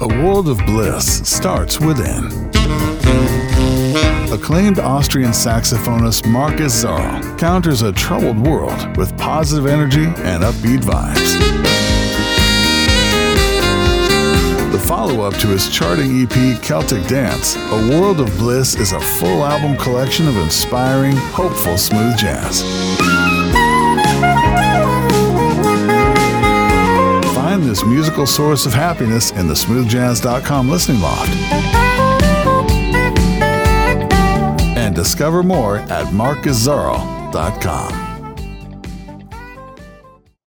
A world of bliss starts within. Acclaimed Austrian saxophonist Markus Zahrl counters a troubled world with positive energy and upbeat vibes. The follow up to his charting EP Celtic Dance, A World of Bliss is a full album collection of inspiring, hopeful smooth jazz. Musical source of happiness in the smoothjazz.com listening loft. And discover more at markuszahrl.com.